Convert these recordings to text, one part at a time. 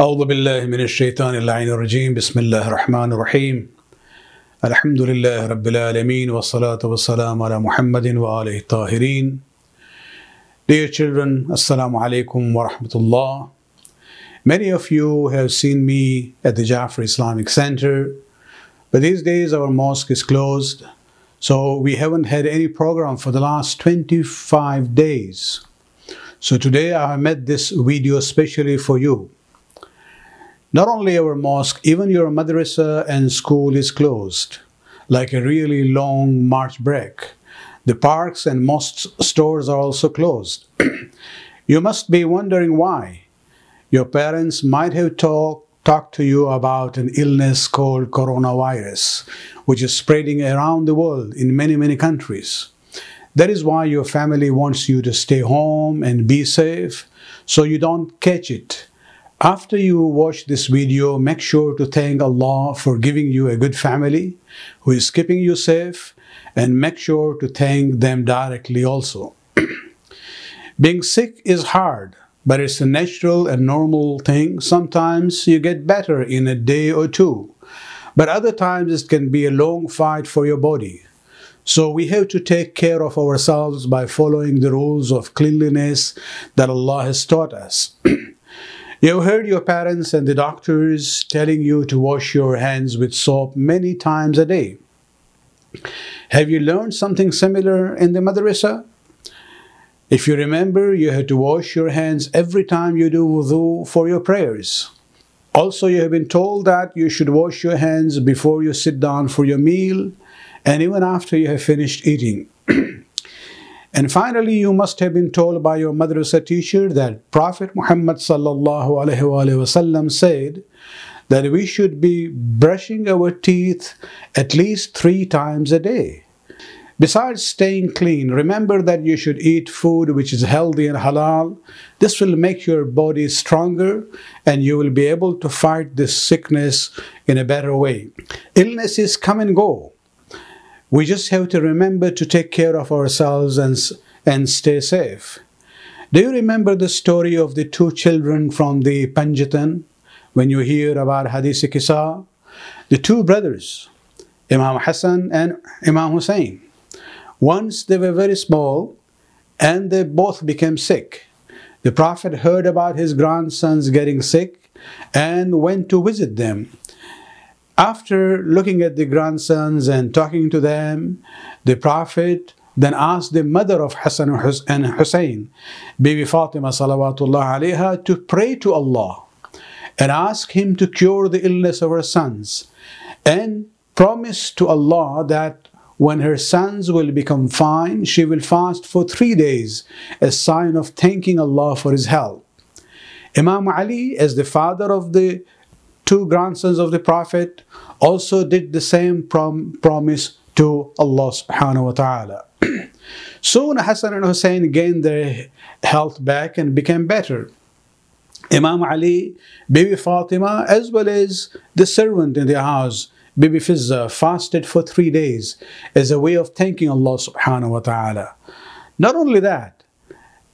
أعوذ بالله من الشيطان اللعين الرجيم بسم الله الرحمن الرحيم الحمد لله رب العالمين والصلاة والسلام على محمد وآله الطاهرين Dear children, Assalamu alaikum wa rahmatullah. Many of you have seen me at the Jaffa Islamic Center, but these days our mosque is closed, so we haven't had any program for the last 25 days. So today I have made this video especially for you. Not only our mosque, even your madrasa and school is closed, like a really long March break. The parks and most stores are also closed. you must be wondering why. Your parents might have talk, talked to you about an illness called coronavirus, which is spreading around the world in many, many countries. That is why your family wants you to stay home and be safe so you don't catch it. After you watch this video, make sure to thank Allah for giving you a good family who is keeping you safe and make sure to thank them directly also. Being sick is hard, but it's a natural and normal thing. Sometimes you get better in a day or two, but other times it can be a long fight for your body. So we have to take care of ourselves by following the rules of cleanliness that Allah has taught us. You've heard your parents and the doctors telling you to wash your hands with soap many times a day. Have you learned something similar in the madrasa? If you remember, you had to wash your hands every time you do wudu for your prayers. Also, you have been told that you should wash your hands before you sit down for your meal and even after you have finished eating. And finally, you must have been told by your madrasa teacher that Prophet Muhammad sallallahu alaihi wasallam said that we should be brushing our teeth at least three times a day. Besides staying clean, remember that you should eat food which is healthy and halal. This will make your body stronger and you will be able to fight this sickness in a better way. Illnesses come and go. We just have to remember to take care of ourselves and, and stay safe. Do you remember the story of the two children from the Panjatan? When you hear about Hadith Kisa, the two brothers, Imam Hassan and Imam Hussein. Once they were very small and they both became sick. The Prophet heard about his grandsons getting sick and went to visit them. After looking at the grandsons and talking to them, the Prophet then asked the mother of Hassan and Hussein, Bibi Fatima salawatullah alayha, to pray to Allah and ask Him to cure the illness of her sons and promise to Allah that when her sons will become fine, she will fast for three days, a sign of thanking Allah for His help. Imam Ali, as the father of the two grandsons of the Prophet, also did the same prom- promise to Allah subhanahu wa ta'ala. Soon Hassan and Hussein gained their health back and became better. Imam Ali, Bibi Fatima, as well as the servant in the house, Bibi Fizza, fasted for three days as a way of thanking Allah subhanahu wa ta'ala. Not only that,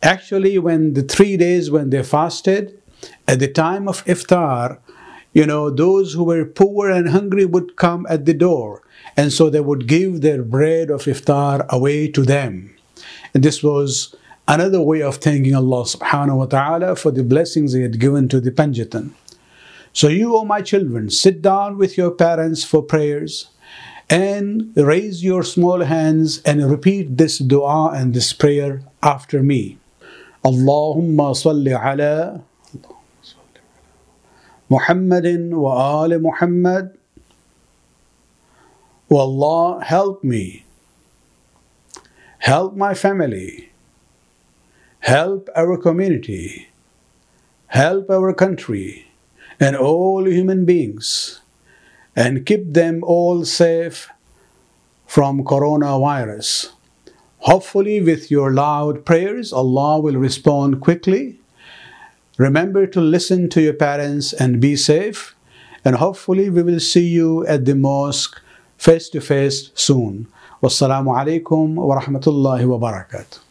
actually, when the three days when they fasted, at the time of iftar, you know, those who were poor and hungry would come at the door, and so they would give their bread of iftar away to them. And this was another way of thanking Allah subhanahu wa ta'ala for the blessings He had given to the Panjatan. So, you, O my children, sit down with your parents for prayers and raise your small hands and repeat this dua and this prayer after me. Allahumma salli ala Muhammadin wa ali Muhammad. Allah, help me. Help my family. Help our community. Help our country and all human beings and keep them all safe from coronavirus. Hopefully, with your loud prayers, Allah will respond quickly. Remember to listen to your parents and be safe. And hopefully, we will see you at the mosque face to face soon. Wassalamu alaikum wa rahmatullahi wa barakatuh.